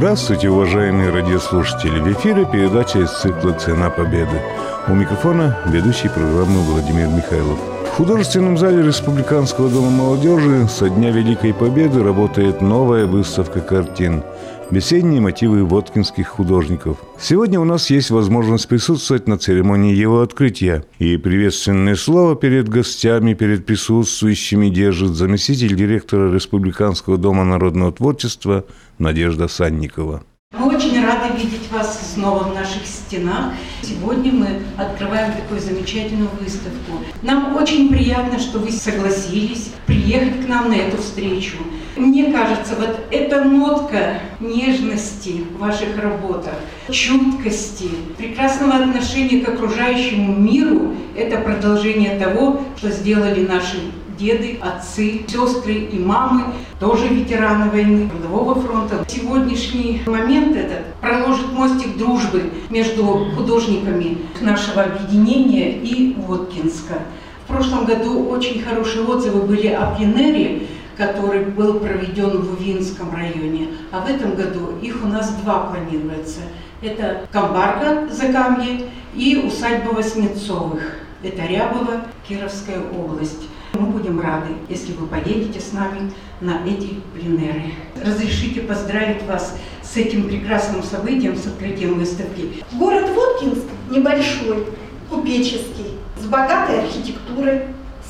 Здравствуйте, уважаемые радиослушатели! В эфире передача из цикла «Цена победы». У микрофона ведущий программы Владимир Михайлов. В художественном зале Республиканского дома молодежи со Дня Великой Победы работает новая выставка картин «Весенние мотивы воткинских художников». Сегодня у нас есть возможность присутствовать на церемонии его открытия. И приветственное слово перед гостями, перед присутствующими держит заместитель директора Республиканского дома народного творчества Надежда Санникова. Мы очень рады видеть вас снова в наших стенах. Сегодня мы открываем такую замечательную выставку. Нам очень приятно, что вы согласились приехать к нам на эту встречу. Мне кажется, вот эта нотка нежности в ваших работах, чуткости, прекрасного отношения к окружающему миру – это продолжение того, что сделали наши деды, отцы, сестры и мамы, тоже ветераны войны, Трудового фронта. Сегодняшний момент этот проложит мостик дружбы между художниками нашего объединения и Воткинска. В прошлом году очень хорошие отзывы были о пленере, который был проведен в Увинском районе. А в этом году их у нас два планируется. Это Камбарка, Закамье и усадьба Васнецовых. Это Рябова, Кировская область. Мы будем рады, если вы поедете с нами на эти пленеры. Разрешите поздравить вас с этим прекрасным событием, с открытием выставки. Город Воткинск небольшой, купеческий, с богатой архитектурой,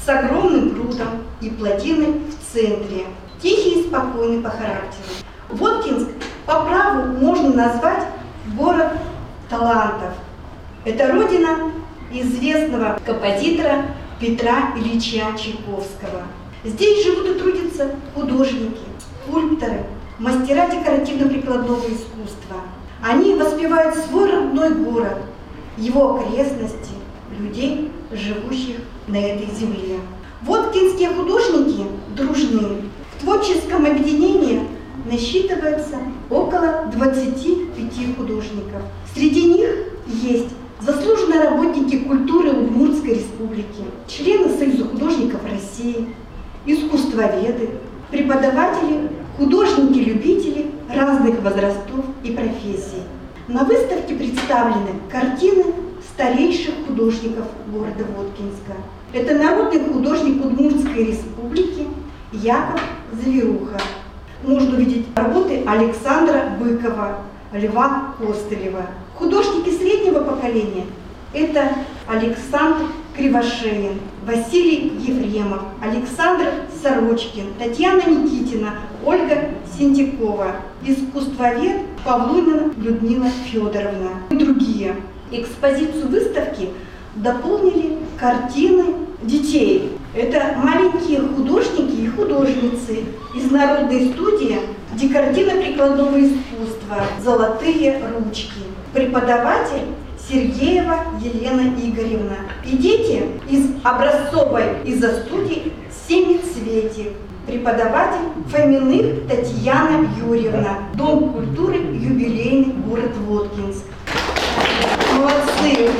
с огромным прудом и плотиной в центре. Тихий и спокойный по характеру. Воткинск по праву можно назвать город талантов. Это родина известного композитора Петра Ильича Чайковского. Здесь живут и трудятся художники, скульпторы, мастера декоративно-прикладного искусства. Они воспевают свой родной город, его окрестности, людей, живущих на этой земле. Воткинские художники дружны. В творческом объединении насчитывается около 25 художников. Среди них есть заслуженные работники культуры Удмуртской республики, члены Союза художников России, искусствоведы, преподаватели, художники-любители разных возрастов и профессий. На выставке представлены картины старейших художников города Воткинска. Это народный художник Удмуртской республики Яков Заверуха. Можно увидеть работы Александра Быкова, Льва Костылева. Художники среднего поколения – это Александр Кривошеин, Василий Ефремов, Александр Сорочкин, Татьяна Никитина, Ольга Синдикова, искусствовед Павлунина Людмила Федоровна и другие. Экспозицию выставки дополнили картины детей. Это маленькие художники и художницы из народной студии декоративно-прикладного искусства «Золотые ручки». Преподаватель Сергеева Елена Игоревна. И дети из образцовой из-за студии «Семицветик». Преподаватель Фоминых Татьяна Юрьевна. Дом культуры «Юбилейный город Воткинск». Молодцы!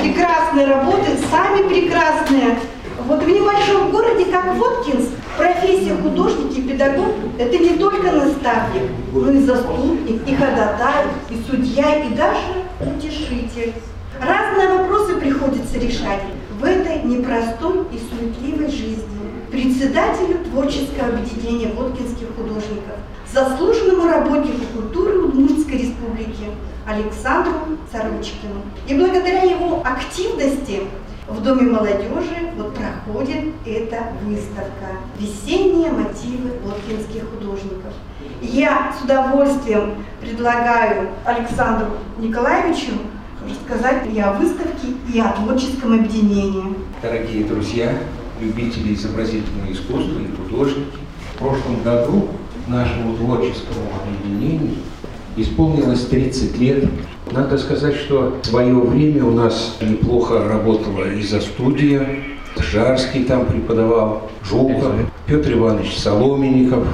Прекрасные работы, сами прекрасные. Вот в небольшом городе, как Воткинск, профессия художник и педагог – это не только наставник, но и заступник, и ходатай, и судья, и даже утешитель. Разные вопросы приходится решать в этой непростой и суетливой жизни. Председателю творческого объединения Воткинских художников, заслуженному работнику культуры Удмуртской республики Александру Царучкину. И благодаря его активности в Доме молодежи вот проходит эта выставка «Весенние мотивы воткинских художников». Я с удовольствием предлагаю Александру Николаевичу рассказать и о выставке, и о творческом объединении. Дорогие друзья, любители изобразительного искусства и художники, в прошлом году нашему творческому объединению исполнилось 30 лет. Надо сказать, что в свое время у нас неплохо работала и за студия, Жарский там преподавал, Жуков, Петр Иванович Соломенников,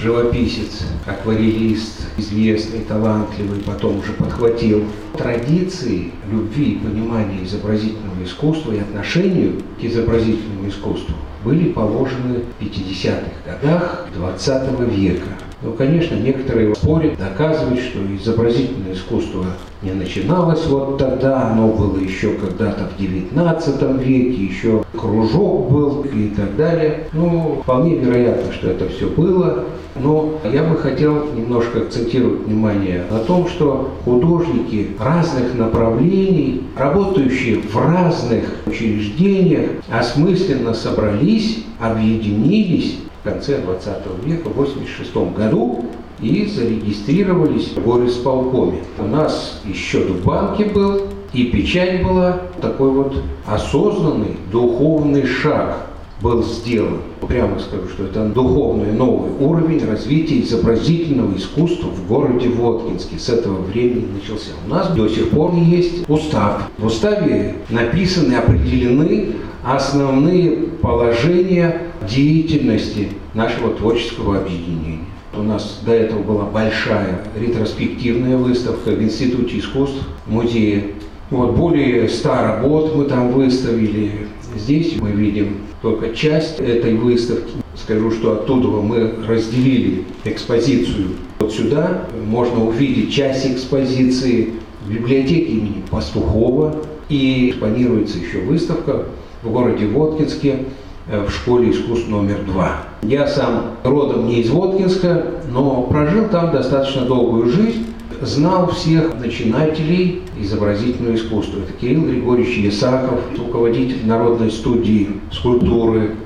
живописец, акварелист, известный, талантливый, потом уже подхватил традиции любви и понимания изобразительного искусства и отношению к изобразительному искусству были положены в 50-х годах 20 века. Ну, конечно, некоторые спорят, доказывают, что изобразительное искусство не начиналось вот тогда, оно было еще когда-то в 19 веке, еще кружок был и так далее. Ну, вполне вероятно, что это все было. Но я бы хотел немножко акцентировать внимание на том, что художники разных направлений, работающие в разных учреждениях, осмысленно собрались, объединились в конце 20 века, в 1986 году, и зарегистрировались в горисполкоме. У нас и счет в банке был, и печать была. Такой вот осознанный духовный шаг был сделан. Прямо скажу, что это духовный новый уровень развития изобразительного искусства в городе Воткинске. С этого времени начался. У нас до сих пор есть устав. В уставе написаны, определены основные положения деятельности нашего творческого объединения. У нас до этого была большая ретроспективная выставка в Институте искусств, музее. Вот более ста работ мы там выставили. Здесь мы видим только часть этой выставки. Скажу, что оттуда мы разделили экспозицию. Вот сюда можно увидеть часть экспозиции в библиотеке имени Пастухова. И экспонируется еще выставка в городе Воткинске в школе искусств номер два. Я сам родом не из Воткинска, но прожил там достаточно долгую жизнь, знал всех начинателей изобразительного искусства. Это Кирилл Григорьевич Ясаков, руководитель Народной студии скульптуры,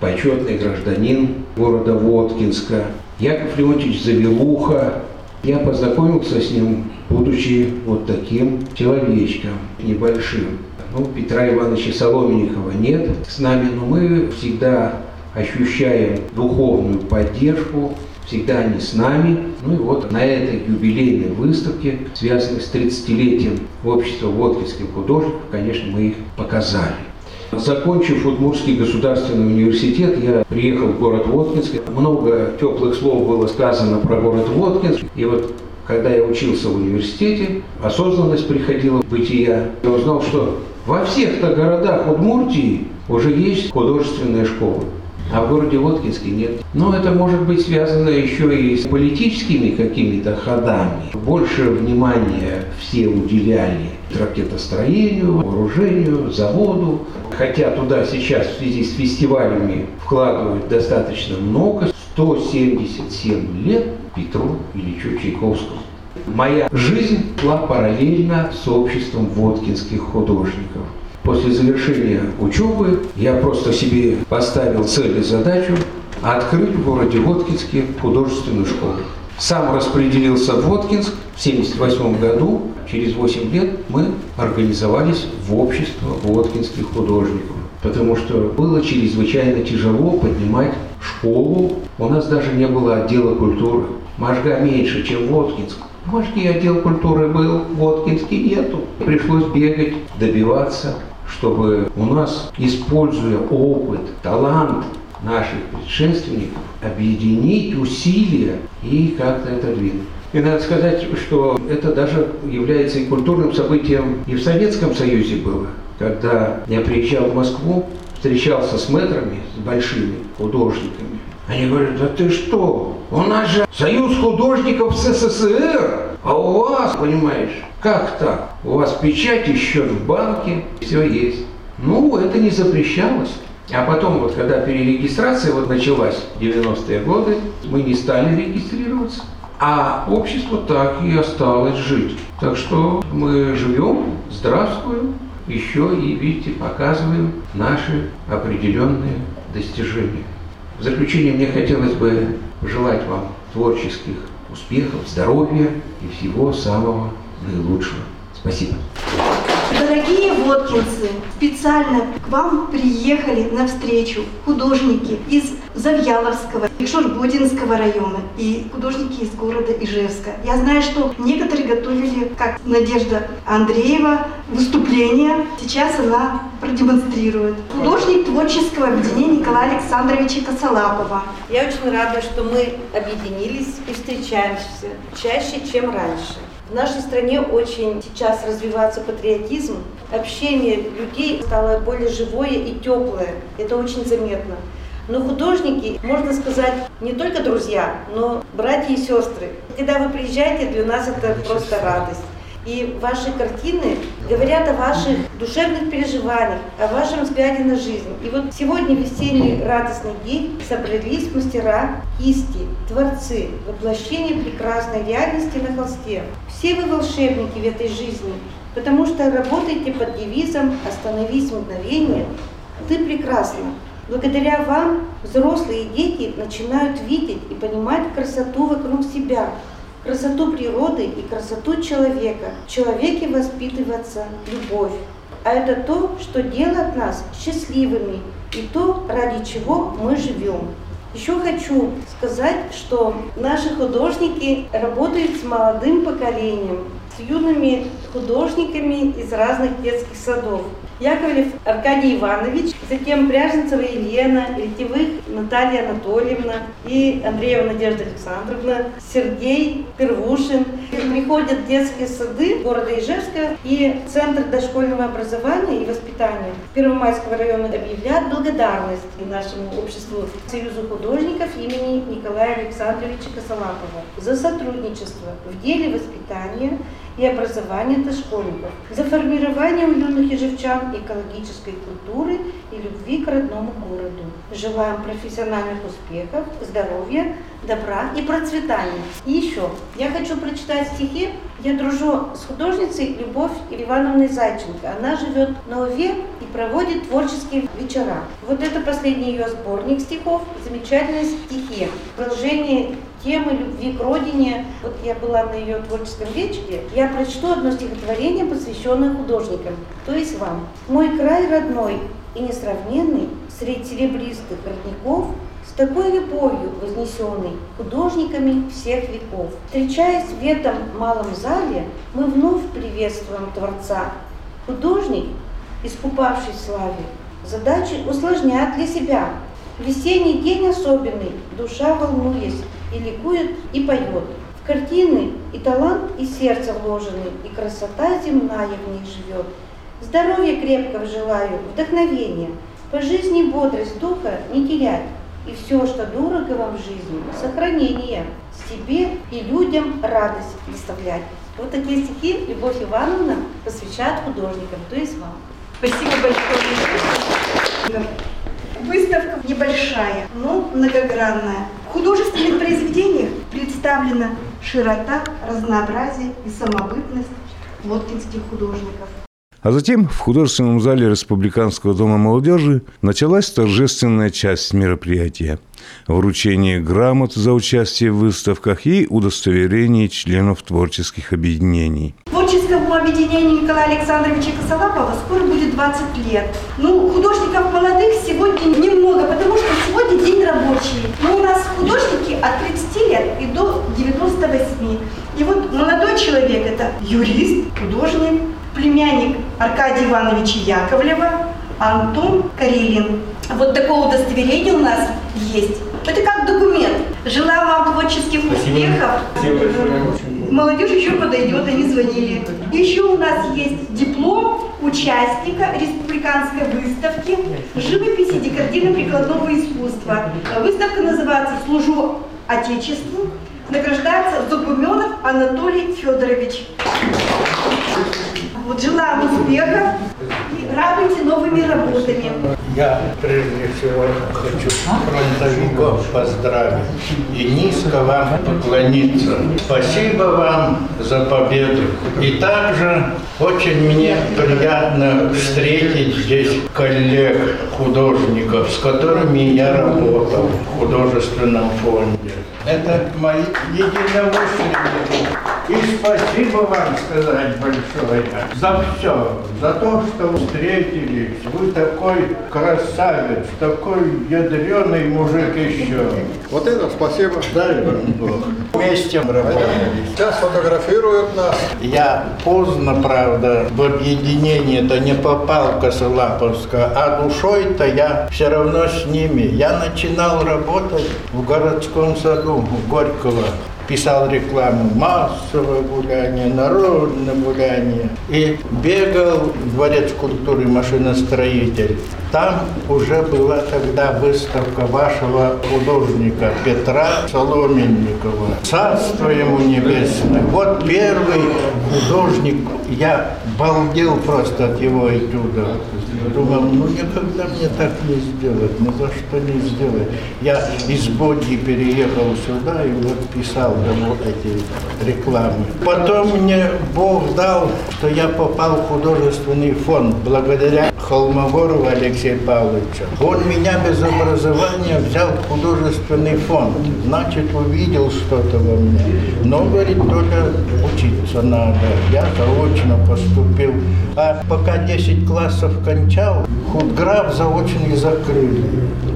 почетный гражданин города Воткинска, Яков Леонтьевич Завелуха. Я познакомился с ним, будучи вот таким человечком небольшим. Ну, Петра Ивановича Соломенникова нет с нами, но мы всегда ощущаем духовную поддержку, всегда они с нами. Ну и вот на этой юбилейной выставке, связанной с 30-летием общества водкинских художников, конечно, мы их показали. Закончив Удмуртский государственный университет, я приехал в город Воткинск. Много теплых слов было сказано про город Воткинск. И вот когда я учился в университете, осознанность приходила в бытия. Я узнал, что во всех-то городах Удмуртии уже есть художественная школа. А в городе Воткинске нет. Но это может быть связано еще и с политическими какими-то ходами. Больше внимания все уделяли ракетостроению, вооружению, заводу. Хотя туда сейчас в связи с фестивалями вкладывают достаточно много. 177 лет Петру Ильичу Чайковскому. Моя жизнь шла параллельно с обществом водкинских художников. После завершения учебы я просто себе поставил цель и задачу открыть в городе Воткинске художественную школу. Сам распределился в Воткинск в 1978 году. Через 8 лет мы организовались в общество воткинских художников. Потому что было чрезвычайно тяжело поднимать школу. У нас даже не было отдела культуры. Можга меньше, чем Воткинск. Можги отдел культуры был, в Воткинске нету. Пришлось бегать, добиваться, чтобы у нас, используя опыт, талант наших предшественников, объединить усилия и как-то это двинуть. И надо сказать, что это даже является и культурным событием и в Советском Союзе было, когда я приезжал в Москву, встречался с мэтрами, с большими художниками. Они говорят, да ты что, у нас же союз художников СССР, а у вас, понимаешь, как так? У вас печать и счет в банке, все есть. Ну, это не запрещалось. А потом, вот когда перерегистрация вот началась в 90-е годы, мы не стали регистрироваться. А общество так и осталось жить. Так что мы живем, здравствуем, еще и, видите, показываем наши определенные достижения. В заключение мне хотелось бы пожелать вам творческих успехов, здоровья и всего самого наилучшего. Спасибо. Дорогие водкинцы, специально к вам приехали на встречу художники из Завьяловского и Шурбудинского района и художники из города Ижевска. Я знаю, что некоторые готовили, как Надежда Андреева, выступление. Сейчас она продемонстрирует. Художник творческого объединения Николая Александровича Косолапова. Я очень рада, что мы объединились и встречаемся чаще, чем раньше. В нашей стране очень сейчас развивается патриотизм, общение людей стало более живое и теплое. Это очень заметно. Но художники, можно сказать, не только друзья, но братья и сестры. Когда вы приезжаете, для нас это просто радость. И ваши картины говорят о ваших душевных переживаниях, о вашем взгляде на жизнь. И вот сегодня весенний радостный день собрались мастера кисти, творцы, воплощение прекрасной реальности на холсте. Все вы волшебники в этой жизни, потому что работаете под девизом «Остановись мгновение, ты прекрасна». Благодаря вам взрослые и дети начинают видеть и понимать красоту вокруг себя, красоту природы и красоту человека. В человеке воспитывается любовь. А это то, что делает нас счастливыми и то, ради чего мы живем. Еще хочу сказать, что наши художники работают с молодым поколением, с юными художниками из разных детских садов. Яковлев Аркадий Иванович, затем Пряженцева Елена, Летевых Наталья Анатольевна и Андреева Надежда Александровна, Сергей Первушин. Приходят детские сады города Ижевска и Центр дошкольного образования и воспитания Первомайского района объявляют благодарность нашему обществу Союзу художников имени Николая Александровича Косолапова за сотрудничество в деле воспитания и образования дошкольников, за формирование у юных ежевчан экологической культуры и любви к родному городу. Желаем профессиональных успехов, здоровья, добра и процветания. И еще, я хочу прочитать стихи. Я дружу с художницей Любовь Ивановной Зайченко. Она живет на Уве и проводит творческие вечера. Вот это последний ее сборник стихов, замечательные стихи. Продолжение темы любви к родине. Вот я была на ее творческом вечере. Я прочту одно стихотворение, посвященное художникам, то есть вам. «Мой край родной и несравненный, среди серебристых родников, с такой любовью вознесенный художниками всех веков. Встречаясь в этом малом зале, мы вновь приветствуем Творца. Художник, искупавший славе, задачи усложняет для себя. Весенний день особенный, душа волнуясь, и ликует, и поет. В картины и талант, и сердце вложены, и красота земная в них живет. Здоровья крепкого желаю, вдохновения, по жизни бодрость духа не терять, и все, что дорого вам в жизни, сохранение, себе и людям радость доставлять. Вот такие стихи Любовь Ивановна посвящает художникам, то есть вам. Спасибо большое. Выставка небольшая, но многогранная. В художественных произведениях представлена широта, разнообразие и самобытность лоткинских художников. А затем в художественном зале Республиканского дома молодежи началась торжественная часть мероприятия – вручение грамот за участие в выставках и удостоверение членов творческих объединений. Творческому объединению Николая Александровича Косолапова скоро будет 20 лет. Ну, художников молодых сегодня немного, потому что сегодня день рабочий. Но у нас художники от 30 лет и до 98. И вот молодой человек – это юрист, художник, племянник Аркадия Ивановича Яковлева, Антон Карелин. Вот такое удостоверение у нас есть. Это как документ. Желаю вам творческих успехов. Молодежь еще подойдет, они звонили. Еще у нас есть диплом участника республиканской выставки живописи декоративно-прикладного искусства. Выставка называется «Служу Отечеству». Награждается Зубуменов Анатолий Федорович. Вот желаем успехов и радуйте новыми работами. Я прежде всего хочу фронтовиков поздравить и низко вам поклониться. Спасибо вам за победу. И также очень мне приятно встретить здесь коллег художников, с которыми я работал в художественном фонде. Это мои единомышленники. И спасибо вам сказать большое за все, за то, что встретились. Вы такой красавец, такой ядреный мужик еще. Вот это спасибо. Дай вам Бог. Вместе работали. Сейчас фотографируют нас. Я поздно, правда, в объединение-то не попал в Косолаповское, а душой-то я все равно с ними. Я начинал работать в городском саду Горького писал рекламу массовое гуляние, народное гуляние. И бегал Дворец культуры машиностроитель. Там уже была тогда выставка вашего художника Петра Соломенникова. Царство ему небесное. Вот первый художник, я балдел просто от его этюда. Думал, ну никогда мне так не сделать, ни за что не сделать. Я из Боди переехал сюда и вот писал вот эти рекламы. Потом мне Бог дал, что я попал в художественный фонд благодаря Холмогорову Алексею Павловичу. Он меня без образования взял в художественный фонд. Значит, увидел что-то во мне. Но, говорит, только учиться надо. Я заочно поступил. А пока 10 классов кончал, худграф заочно и закрыли.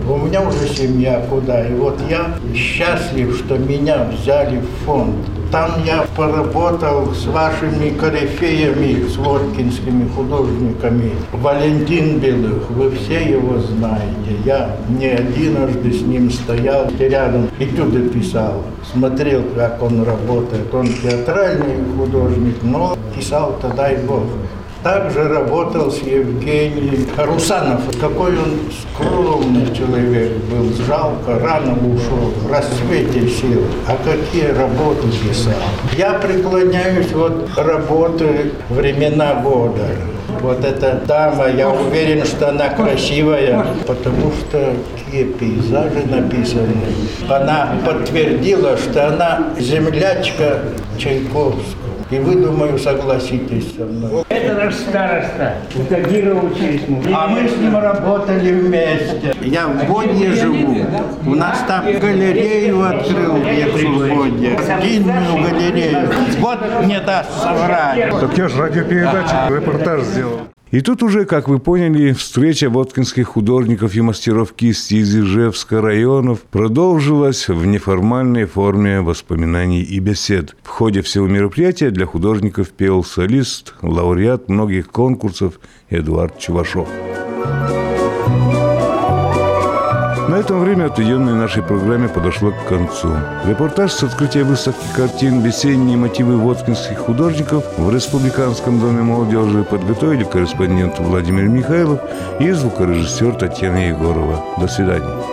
У меня уже семья куда. И вот я счастлив, что меня взяли в фонд. Там я поработал с вашими корифеями, с воткинскими художниками. Валентин Белых, вы все его знаете. Я не единожды с ним стоял рядом, этюды писал. Смотрел, как он работает. Он театральный художник, но писал-то дай Бог. Также работал с Евгением Русанов. Какой он скромный человек был. Жалко, рано ушел, в рассвете сил. А какие работы писал. Я преклоняюсь вот работы времена года. Вот эта дама, я уверен, что она красивая, потому что какие пейзажи написаны. Она подтвердила, что она землячка Чайковского. И вы, думаю, согласитесь со мной. Это наш староста. У Тагира учились мы. А мы с ним работали вместе. Я в Бодье живу. У нас там галерею открыл в Бодье. Длинную галерею. Вот не даст соврать. Так я же радиопередачу, репортаж сделал. И тут уже, как вы поняли, встреча воткинских художников и мастеров кисти из Ижевска районов продолжилась в неформальной форме воспоминаний и бесед. В ходе всего мероприятия для художников пел солист, лауреат многих конкурсов Эдуард Чувашов. Этом время отведенное нашей программе подошло к концу. Репортаж с открытия выставки картин «Весенние мотивы воткинских художников» в Республиканском доме молодежи подготовили корреспондент Владимир Михайлов и звукорежиссер Татьяна Егорова. До свидания.